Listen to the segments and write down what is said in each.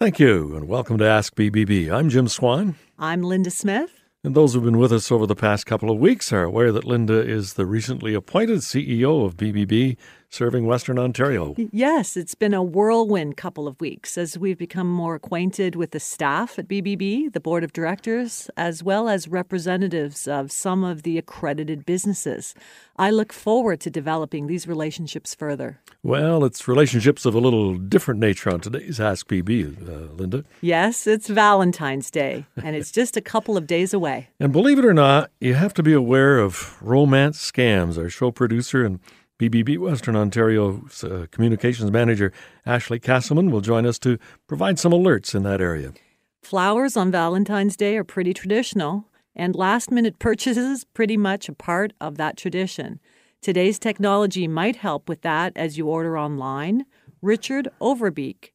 Thank you, and welcome to Ask BBB. I'm Jim Swan. I'm Linda Smith. And those who've been with us over the past couple of weeks are aware that Linda is the recently appointed CEO of BBB, serving Western Ontario. Yes, it's been a whirlwind couple of weeks as we've become more acquainted with the staff at BBB, the board of directors, as well as representatives of some of the accredited businesses. I look forward to developing these relationships further. Well, it's relationships of a little different nature on today's Ask BB, uh, Linda. Yes, it's Valentine's Day, and it's just a couple of days away. And believe it or not, you have to be aware of romance scams. Our show producer and BBB Western Ontario's uh, communications manager, Ashley Castleman, will join us to provide some alerts in that area. Flowers on Valentine's Day are pretty traditional, and last minute purchases pretty much a part of that tradition. Today's technology might help with that as you order online. Richard Overbeek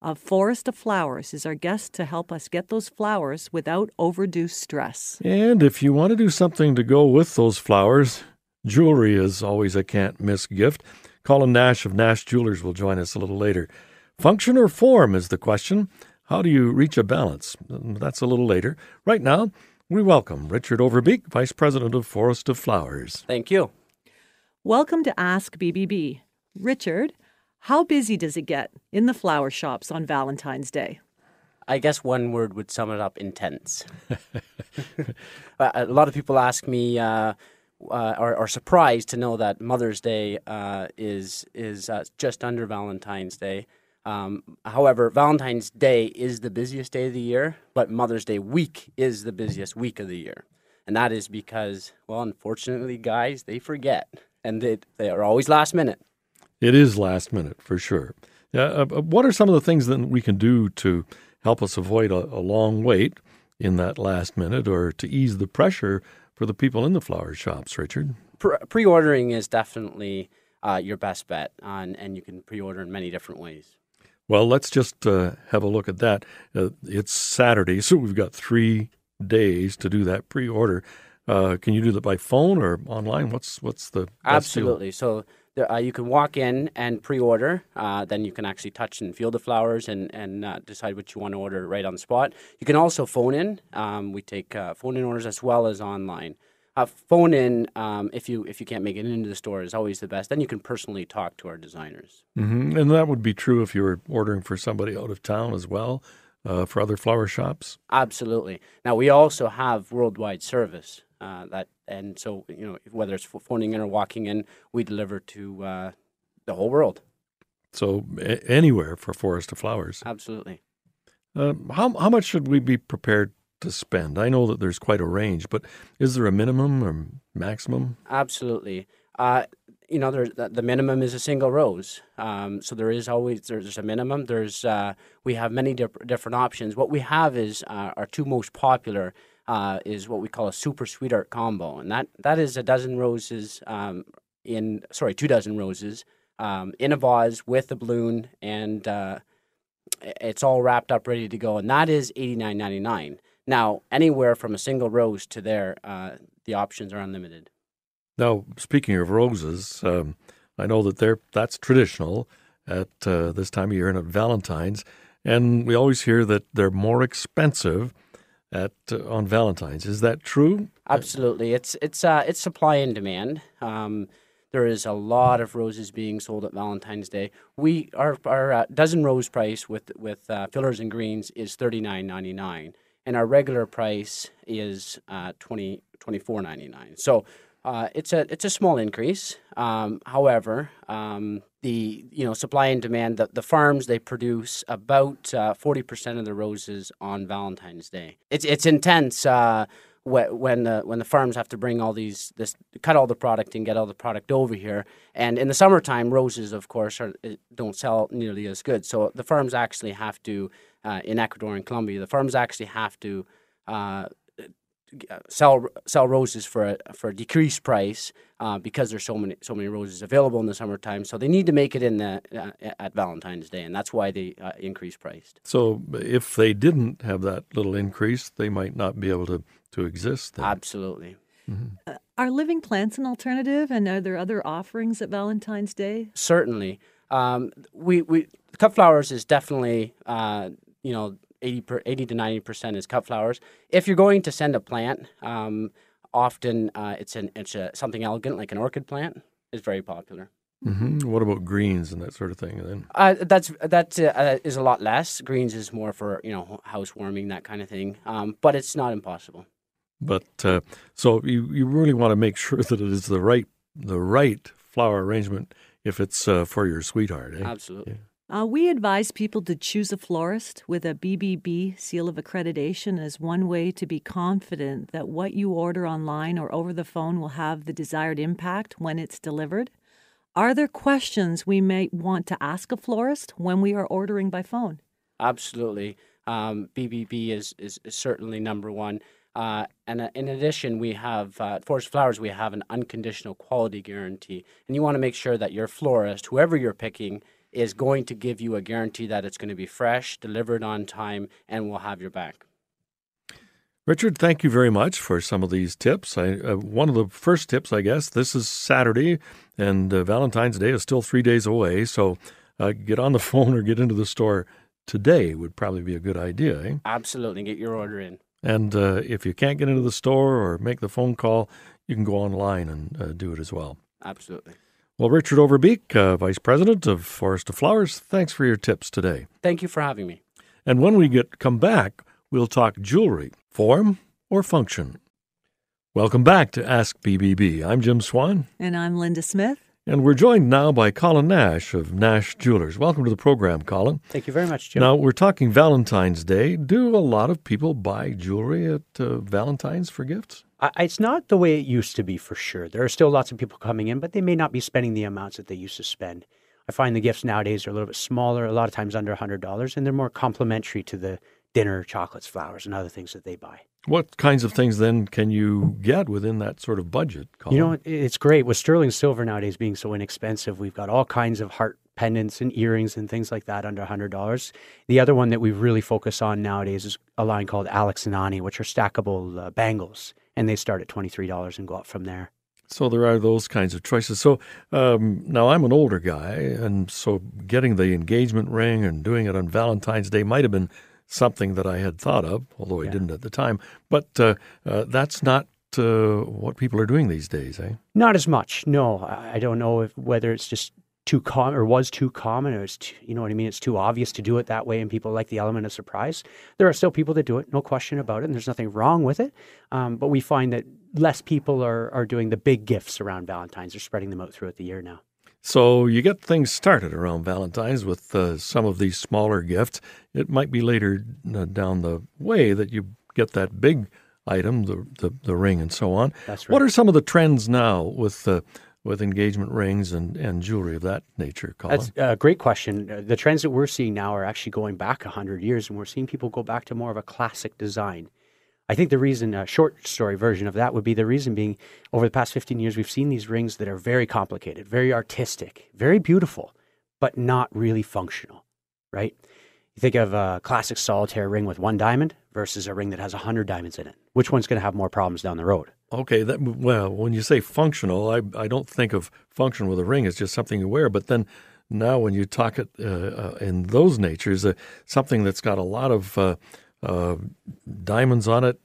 of Forest of Flowers is our guest to help us get those flowers without overdue stress. And if you want to do something to go with those flowers, Jewelry is always a can't miss gift. Colin Nash of Nash Jewelers will join us a little later. Function or form is the question. How do you reach a balance? That's a little later. Right now, we welcome Richard Overbeek, Vice President of Forest of Flowers. Thank you. Welcome to Ask BBB. Richard, how busy does it get in the flower shops on Valentine's Day? I guess one word would sum it up intense. a lot of people ask me, uh, uh, are, are, surprised to know that Mother's Day uh, is is uh, just under Valentine's Day. Um, however, Valentine's Day is the busiest day of the year, but Mother's Day week is the busiest week of the year, and that is because, well, unfortunately, guys, they forget, and they they are always last minute. It is last minute for sure. Uh, uh, what are some of the things that we can do to help us avoid a, a long wait in that last minute, or to ease the pressure for the people in the flower shops, Richard? Pre ordering is definitely uh, your best bet, on, and you can pre order in many different ways. Well, let's just uh, have a look at that. Uh, it's Saturday, so we've got three days to do that pre order. Uh, can you do that by phone or online? What's what's the absolutely? Deal? So uh, you can walk in and pre-order. Uh, then you can actually touch and feel the flowers and and uh, decide what you want to order right on the spot. You can also phone in. Um, we take uh, phone in orders as well as online. Uh, phone in um, if you if you can't make it into the store is always the best. Then you can personally talk to our designers. Mm-hmm. And that would be true if you were ordering for somebody out of town as well. Uh, for other flower shops? Absolutely. Now we also have worldwide service. Uh, that and so you know whether it's phoning in or walking in, we deliver to uh, the whole world. So a- anywhere for Forest of Flowers. Absolutely. Uh, how how much should we be prepared to spend? I know that there's quite a range, but is there a minimum or maximum? Absolutely. Uh, you know, there's the minimum is a single rose. Um, so there is always there's a minimum. There's uh, we have many diff- different options. What we have is uh, our two most popular uh, is what we call a super sweetheart combo, and that that is a dozen roses um, in sorry two dozen roses um, in a vase with a balloon, and uh, it's all wrapped up ready to go, and that is eighty nine ninety nine. Now, anywhere from a single rose to there, uh, the options are unlimited. Now, speaking of roses, um, I know that they're that's traditional at uh, this time of year and at Valentine's, and we always hear that they're more expensive at uh, on Valentine's. Is that true? Absolutely. It's it's uh, it's supply and demand. Um, there is a lot of roses being sold at Valentine's Day. We our our uh, dozen rose price with with uh, fillers and greens is thirty nine ninety nine, and our regular price is uh, twenty twenty four ninety nine. So uh, it's a it's a small increase. Um, however, um, the you know supply and demand the, the farms they produce about uh, forty uh, percent of the roses on Valentine's Day. It's it's intense uh, when the when the farms have to bring all these this cut all the product and get all the product over here. And in the summertime, roses of course are, don't sell nearly as good. So the farms actually have to uh, in Ecuador and Colombia, the farms actually have to uh, sell sell roses for a for a decreased price uh, because there's so many so many roses available in the summertime. So they need to make it in the uh, at Valentine's Day, and that's why they uh, increase priced. So if they didn't have that little increase, they might not be able to to exist. Then. Absolutely. Mm-hmm. Uh, are living plants an alternative, and are there other offerings at Valentine's Day? Certainly. Um, we we cut flowers is definitely uh, you know, 80, per, 80 to 90% is cut flowers. If you're going to send a plant, um, often uh, it's, an, it's a, something elegant like an orchid plant is very popular. Mm-hmm. What about greens and that sort of thing? Then uh, that's that uh, is a lot less. Greens is more for you know housewarming that kind of thing, um, but it's not impossible. But uh, so you you really want to make sure that it is the right the right flower arrangement if it's uh, for your sweetheart. Eh? Absolutely. Yeah. Uh, we advise people to choose a florist with a BBB seal of accreditation as one way to be confident that what you order online or over the phone will have the desired impact when it's delivered. Are there questions we may want to ask a florist when we are ordering by phone? Absolutely. Um, BBB is, is, is, certainly number one. Uh, and uh, in addition, we have uh, Forest Flowers, we have an unconditional quality guarantee. And you want to make sure that your florist, whoever you're picking, is going to give you a guarantee that it's going to be fresh, delivered on time, and we'll have your back. Richard, thank you very much for some of these tips. I, uh, one of the first tips, I guess, this is Saturday, and uh, Valentine's Day is still three days away. So uh, get on the phone or get into the store today would probably be a good idea. Eh? Absolutely. Get your order in. And uh, if you can't get into the store or make the phone call, you can go online and uh, do it as well. Absolutely. Well, Richard Overbeek, uh, Vice President of Forest of Flowers, thanks for your tips today. Thank you for having me. And when we get come back, we'll talk jewelry, form or function. Welcome back to Ask BBB. I'm Jim Swan. And I'm Linda Smith. And we're joined now by Colin Nash of Nash Jewelers. Welcome to the program, Colin. Thank you very much, Jim. Now, we're talking Valentine's Day. Do a lot of people buy jewelry at uh, Valentine's for gifts? I, it's not the way it used to be for sure. There are still lots of people coming in, but they may not be spending the amounts that they used to spend. I find the gifts nowadays are a little bit smaller, a lot of times under $100, and they're more complimentary to the dinner, chocolates, flowers, and other things that they buy. What kinds of things then can you get within that sort of budget? Colin? You know, it's great with sterling silver nowadays being so inexpensive. We've got all kinds of heart pendants and earrings and things like that under $100. The other one that we really focus on nowadays is a line called Alex and Ani, which are stackable uh, bangles, and they start at $23 and go up from there. So there are those kinds of choices. So um, now I'm an older guy, and so getting the engagement ring and doing it on Valentine's Day might have been something that I had thought of, although I yeah. didn't at the time. But uh, uh, that's not uh, what people are doing these days, eh? Not as much. No, I don't know if whether it's just too common or was too common or it's too, you know what I mean. It's too obvious to do it that way, and people like the element of surprise. There are still people that do it, no question about it, and there's nothing wrong with it. Um, but we find that less people are are doing the big gifts around Valentine's. They're spreading them out throughout the year now. So you get things started around Valentine's with uh, some of these smaller gifts. It might be later uh, down the way that you get that big item, the the, the ring and so on. That's right. What are some of the trends now with uh, with engagement rings and, and jewelry of that nature, Colin? That's a great question. Uh, the trends that we're seeing now are actually going back 100 years, and we're seeing people go back to more of a classic design. I think the reason, a short story version of that would be the reason being over the past 15 years, we've seen these rings that are very complicated, very artistic, very beautiful, but not really functional, right? You think of a classic solitaire ring with one diamond versus a ring that has 100 diamonds in it. Which one's going to have more problems down the road? Okay, that, well, when you say functional, I, I don't think of function with a ring as just something you wear, but then now when you talk it uh, uh, in those natures, uh, something that's got a lot of uh, uh, diamonds on it,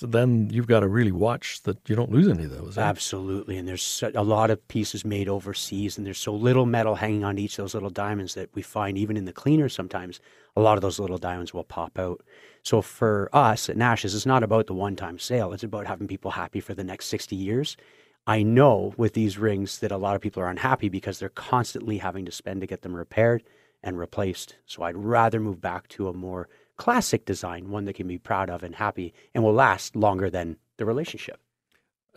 then you've got to really watch that you don't lose any of those. Eh? Absolutely. And there's a lot of pieces made overseas, and there's so little metal hanging on each of those little diamonds that we find even in the cleaner sometimes, a lot of those little diamonds will pop out. So for us at Nash's, it's not about the one time sale, it's about having people happy for the next 60 years. I know with these rings that a lot of people are unhappy because they're constantly having to spend to get them repaired and replaced. So I'd rather move back to a more classic design, one that can be proud of and happy and will last longer than the relationship.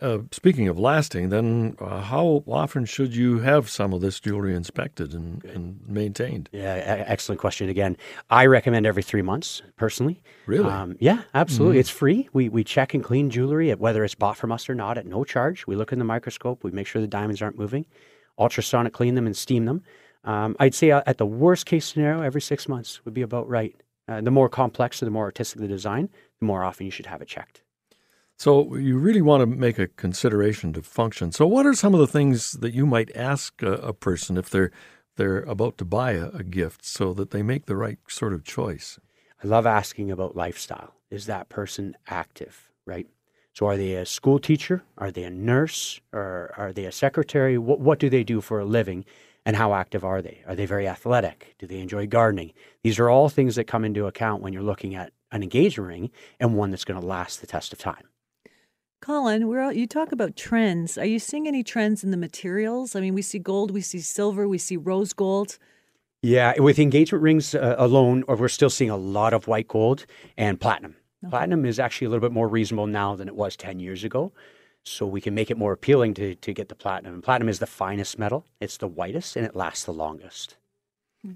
Uh, speaking of lasting, then uh, how often should you have some of this jewelry inspected and, and maintained? Yeah, excellent question again. I recommend every three months personally. Really? Um, yeah, absolutely. Mm-hmm. It's free. We, we check and clean jewelry, at, whether it's bought from us or not, at no charge. We look in the microscope, we make sure the diamonds aren't moving, ultrasonic clean them, and steam them. Um, I'd say uh, at the worst case scenario, every six months would be about right. Uh, the more complex or the more artistic the design, the more often you should have it checked. So you really want to make a consideration to function. So what are some of the things that you might ask a, a person if they're they're about to buy a, a, gift so that they make the right sort of choice? I love asking about lifestyle. Is that person active, right? So are they a school teacher? Are they a nurse? Or are they a secretary? What, what do they do for a living? And how active are they? Are they very athletic? Do they enjoy gardening? These are all things that come into account when you're looking at an engagement ring and one that's going to last the test of time. Colin, we're all, you talk about trends. Are you seeing any trends in the materials? I mean, we see gold, we see silver, we see rose gold. Yeah, with engagement rings uh, alone, or we're still seeing a lot of white gold and platinum. Okay. Platinum is actually a little bit more reasonable now than it was 10 years ago. So we can make it more appealing to, to get the platinum. And platinum is the finest metal, it's the whitest, and it lasts the longest.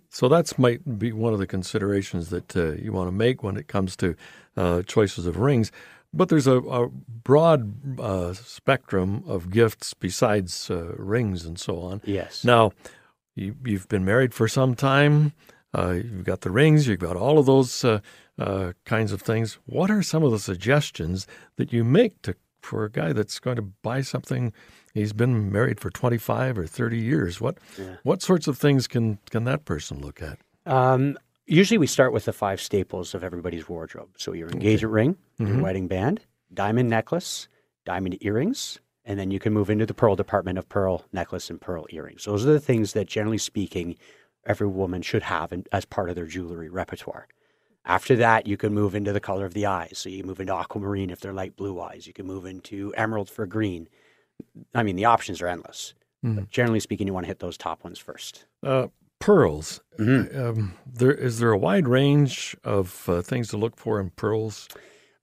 So that's might be one of the considerations that uh, you want to make when it comes to uh, choices of rings. But there's a, a broad uh, spectrum of gifts besides uh, rings and so on. Yes. Now, you, have been married for some time. Uh, you've got the rings. You've got all of those uh, uh, kinds of things. What are some of the suggestions that you make to for a guy that's going to buy something? He's been married for 25 or 30 years. What yeah. what sorts of things can can that person look at? Um, usually, we start with the five staples of everybody's wardrobe. So your engagement okay. ring, mm-hmm. your wedding band, diamond necklace, diamond earrings, and then you can move into the pearl department of pearl necklace and pearl earrings. Those are the things that, generally speaking, every woman should have in, as part of their jewelry repertoire. After that, you can move into the color of the eyes. So you move into aquamarine if they're light blue eyes. You can move into emerald for green. I mean, the options are endless. Mm. But generally speaking, you want to hit those top ones first. Uh, pearls. Mm-hmm. Um, there is there a wide range of uh, things to look for in pearls?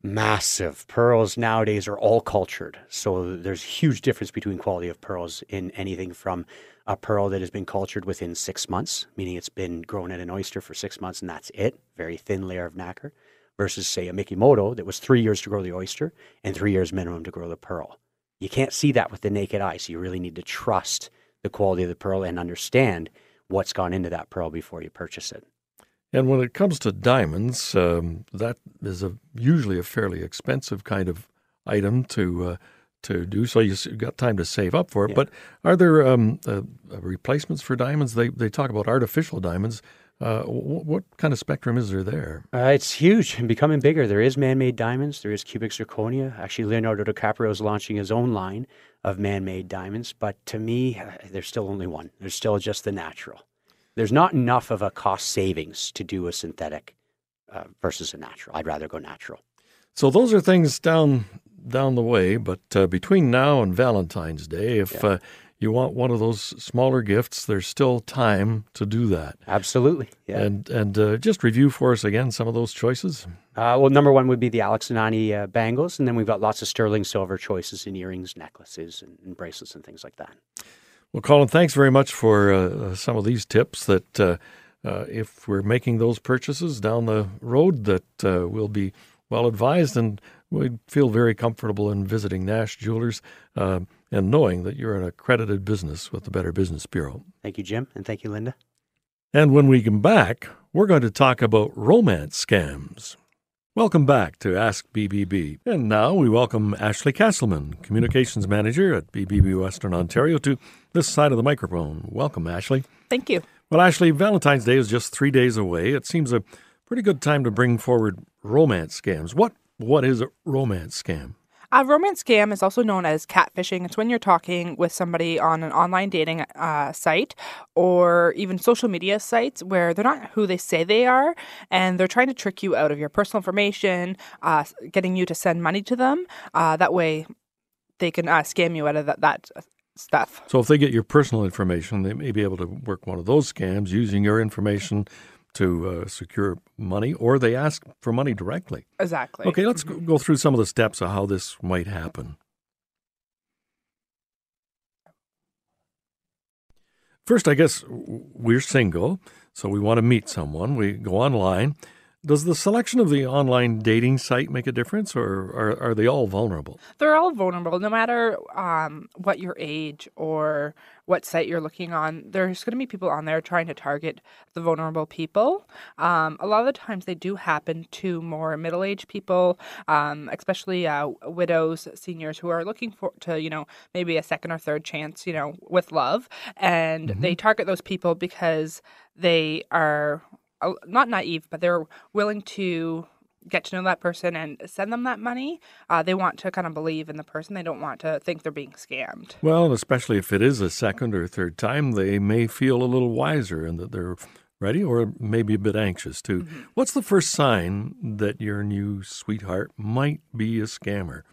Massive. Pearls nowadays are all cultured. So there's huge difference between quality of pearls in anything from a pearl that has been cultured within six months, meaning it's been grown in an oyster for six months and that's it, very thin layer of nacre, versus, say, a Mikimoto that was three years to grow the oyster and three years minimum to grow the pearl. You can't see that with the naked eye, so you really need to trust the quality of the pearl and understand what's gone into that pearl before you purchase it. And when it comes to diamonds, um, that is a, usually a fairly expensive kind of item to uh, to do. So you've got time to save up for it. Yeah. But are there um, uh, replacements for diamonds? They they talk about artificial diamonds. Uh, w- what kind of spectrum is there there? Uh, it's huge and becoming bigger. There is man-made diamonds. There is cubic zirconia. Actually, Leonardo DiCaprio is launching his own line of man-made diamonds. But to me, uh, there's still only one. There's still just the natural there's not enough of a cost savings to do a synthetic uh, versus a natural. I'd rather go natural. So those are things down down the way, but uh, between now and Valentine's Day, if yeah. uh, you want one of those smaller gifts, there's still time to do that. Absolutely. Yeah. And and uh, just review for us again some of those choices. Uh, well, number one would be the Alex and Ani uh, bangles, and then we've got lots of sterling silver choices in earrings, necklaces, and, and bracelets and things like that. Well, Colin, thanks very much for uh, uh, some of these tips that uh, uh, if we're making those purchases down the road, that uh, we'll be well advised and we'd feel very comfortable in visiting Nash Jewelers uh, and knowing that you're an accredited business with the Better Business Bureau. Thank you, Jim, and thank you, Linda. And when we come back, we're going to talk about romance scams. Welcome back to Ask BBB. And now we welcome Ashley Castleman, Communications Manager at BBB Western Ontario, to this side of the microphone. Welcome, Ashley. Thank you. Well, Ashley, Valentine's Day is just three days away. It seems a pretty good time to bring forward romance scams. What What is a romance scam? A romance scam is also known as catfishing. It's when you're talking with somebody on an online dating uh, site or even social media sites where they're not who they say they are and they're trying to trick you out of your personal information, uh, getting you to send money to them. Uh, that way, they can uh, scam you out of that, that stuff. So if they get your personal information, they may be able to work one of those scams using your information to uh, secure money, or they ask for money directly. Exactly. Okay, let's mm-hmm. go through some of the steps of how this might happen. First, I guess we're single, so we want to meet someone. We go online. Does the selection of the online dating site make a difference, or are, are they all vulnerable? They're all vulnerable, no matter um, what your age or what site you're looking on. There's going to be people on there trying to target the vulnerable people. Um, a lot of the times, they do happen to more middle-aged people, um, especially uh, widows, seniors who are looking for to you know maybe a second or third chance, you know, with love, and mm-hmm. they target those people because they are not naive, but they're willing to get to know that person and send them that money. Uh, they want to kind of believe in the person. They don't want to think they're being scammed. Well, especially if it is a second or third time, they may feel a little wiser and that they're ready or maybe a bit anxious too. Mm-hmm. What's the first sign that your new sweetheart might be a scammer?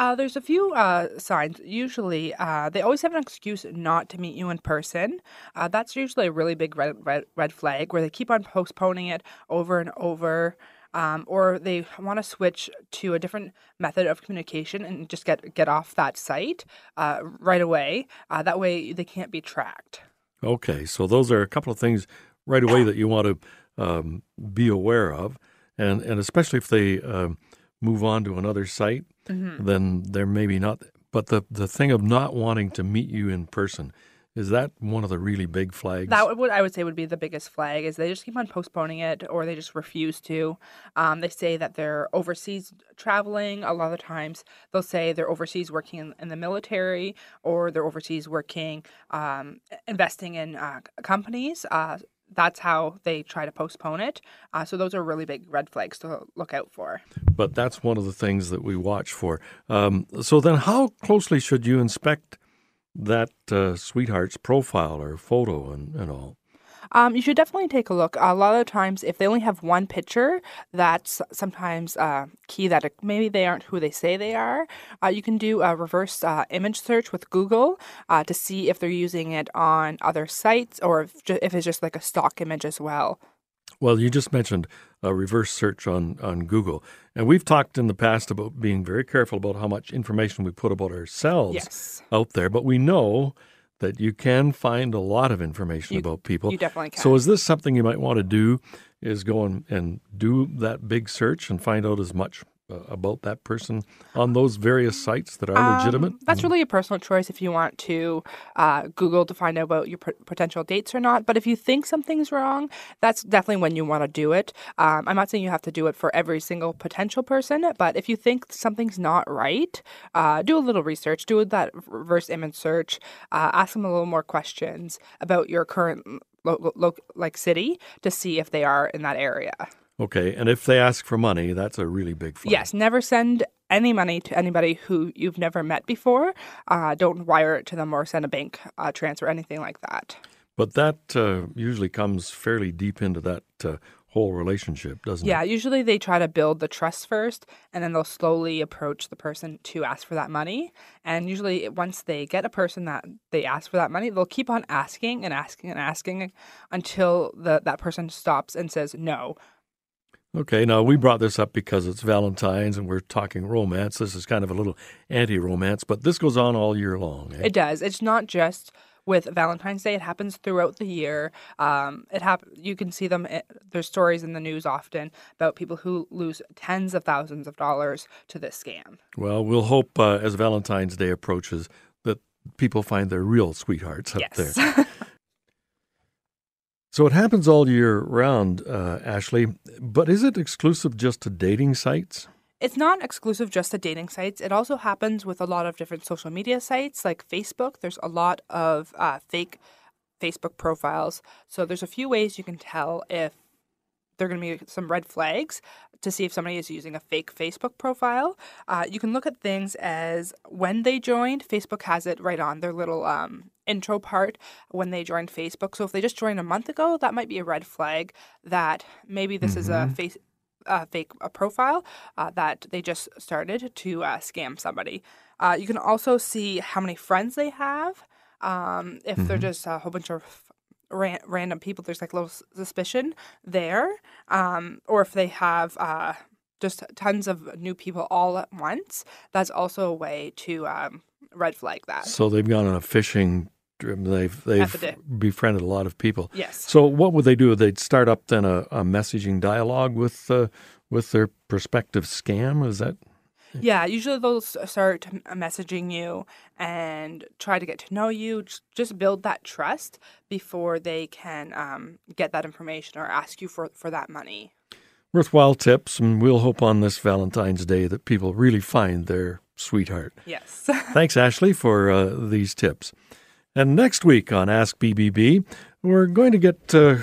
Uh, there's a few uh, signs. Usually, uh, they always have an excuse not to meet you in person. Uh, that's usually a really big red, red, red flag where they keep on postponing it over and over. Um, or they want to switch to a different method of communication and just get get off that site uh, right away. Uh, that way, they can't be tracked. Okay, so those are a couple of things right away that you want to um, be aware of, and and especially if they um, move on to another site, Mm-hmm. then there may be not. But the the thing of not wanting to meet you in person is that one of the really big flags. That would I would say would be the biggest flag is they just keep on postponing it or they just refuse to. Um, they say that they're overseas traveling. A lot of the times they'll say they're overseas working in, in the military or they're overseas working um, investing in uh, companies. Uh, that's how they try to postpone it. Uh, so those are really big red flags to look out for. but that's one of the things that we watch for. Um, so then, how closely should you inspect that uh, sweetheart's profile or photo and, and all? Um, you should definitely take a look. A lot of times, if they only have one picture, that's sometimes uh, key that it, maybe they aren't who they say they are. Uh, you can do a reverse uh, image search with Google uh, to see if they're using it on other sites or if, if it's just like a stock image as well. Well, you just mentioned a reverse search on, on Google. And we've talked in the past about being very careful about how much information we put about ourselves Yes. out there. But we know that you can find a lot of information You- about people. You definitely can. So is this something you might want to do? Is go and, and do that big search and find out as much about that person on those various sites that are Um, legitimate? That's really a personal choice if you want to uh, Google to find out about your p- potential dates or not. But if you think something's wrong, that's definitely when you want to do it. Um, I'm not saying you have to do it for every single potential person, but if you think something's not right, uh, do a little research, do that reverse image search, uh, ask them a little more questions about your current lo- lo- like city to see if they are in that area. Okay, and if they ask for money, that's a really big flag. Yes, never send any money to anybody who you've never met before. Uh, don't wire it to them or send a bank uh, transfer, anything like that. But that uh, usually comes fairly deep into that uh, whole relationship, doesn't Yeah, it? Yeah, usually they try to build the trust first, and then they'll slowly approach the person to ask for that money. And usually, once they get a person that they ask for that money, they'll keep on asking and asking and asking until the that person stops and says no. Okay, now we brought this up because it's Valentine's and we're talking romance. This is kind of a little anti romance, but this goes on all year long. eh? It does. It's not just with Valentine's Day. It happens throughout the year. Um, it hap- You can see them. eh, There's stories in the news often about people who lose tens of thousands of dollars to this scam. Well, we'll hope uh, as Valentine's Day approaches that people find their real sweethearts out yes. there. So it happens all year round, uh, Ashley, but is it exclusive just to dating sites? It's not exclusive just to dating sites. It also happens with a lot of different social media sites like Facebook. There's a lot of uh, fake Facebook profiles. So there's a few ways you can tell if there are going to be some red flags to see if somebody is using a fake Facebook profile. Uh, you can look at things as when they joined. Facebook has it right on their little um, intro part when they joined Facebook. So if they just joined a month ago, that might be a red flag that maybe this is a face uh, fake a profile uh, that they just started to uh, scam somebody. Uh, you can also see how many friends they have. Um, if they're just a whole bunch of ran- random people, there's like little suspicion there. Um, or if they have uh, just tons of new people all at once, that's also a way to um, red flag that. So they've gone on a fishing trip. They've they've befriended a lot of people. Yes. So what would they do? They'd start up then a, a messaging dialogue with uh, with their prospective scam. Is that Yeah, usually they'll start messaging you and try to get to know you, just build that trust before they can um, get that information or ask you for, for that money. worthwhile tips? And we'll hope on this Valentine's Day that people really find their sweetheart. Yes. Thanks, Ashley, for uh, these tips. And next week on Ask BBB, We're going to get uh,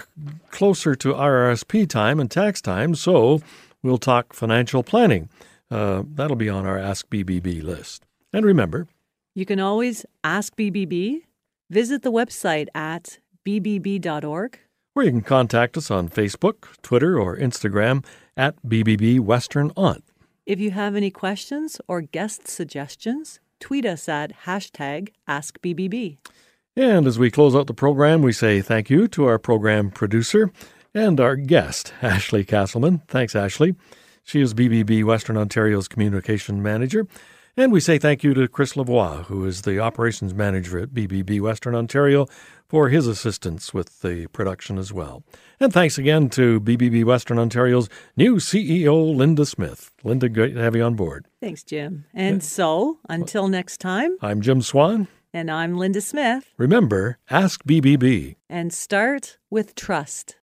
closer to RRSP time and tax time, so we'll talk financial planning. Uh, that'll be on our Ask BBB list. And remember, You can always ask BBB. Visit the website at bbb.org. or you can contact us on Facebook, Twitter, or Instagram at BBB Western On. If you have any questions or guest suggestions, tweet us at hashtag AskBBB. And as we close out the program, we say thank you to our program producer and our guest, Ashley Castleman. Thanks, Ashley. She is BBB Western Ontario's communication manager. And we say thank you to Chris Lavoie, who is the operations manager at BBB Western Ontario, for his assistance with the production as well. And thanks again to BBB Western Ontario's new CEO, Linda Smith. Linda, great to have you on board. Thanks, Jim. And so, until next time, I'm Jim Swan. and I'm Linda Smith, Remember, ask BBB. and start with trust.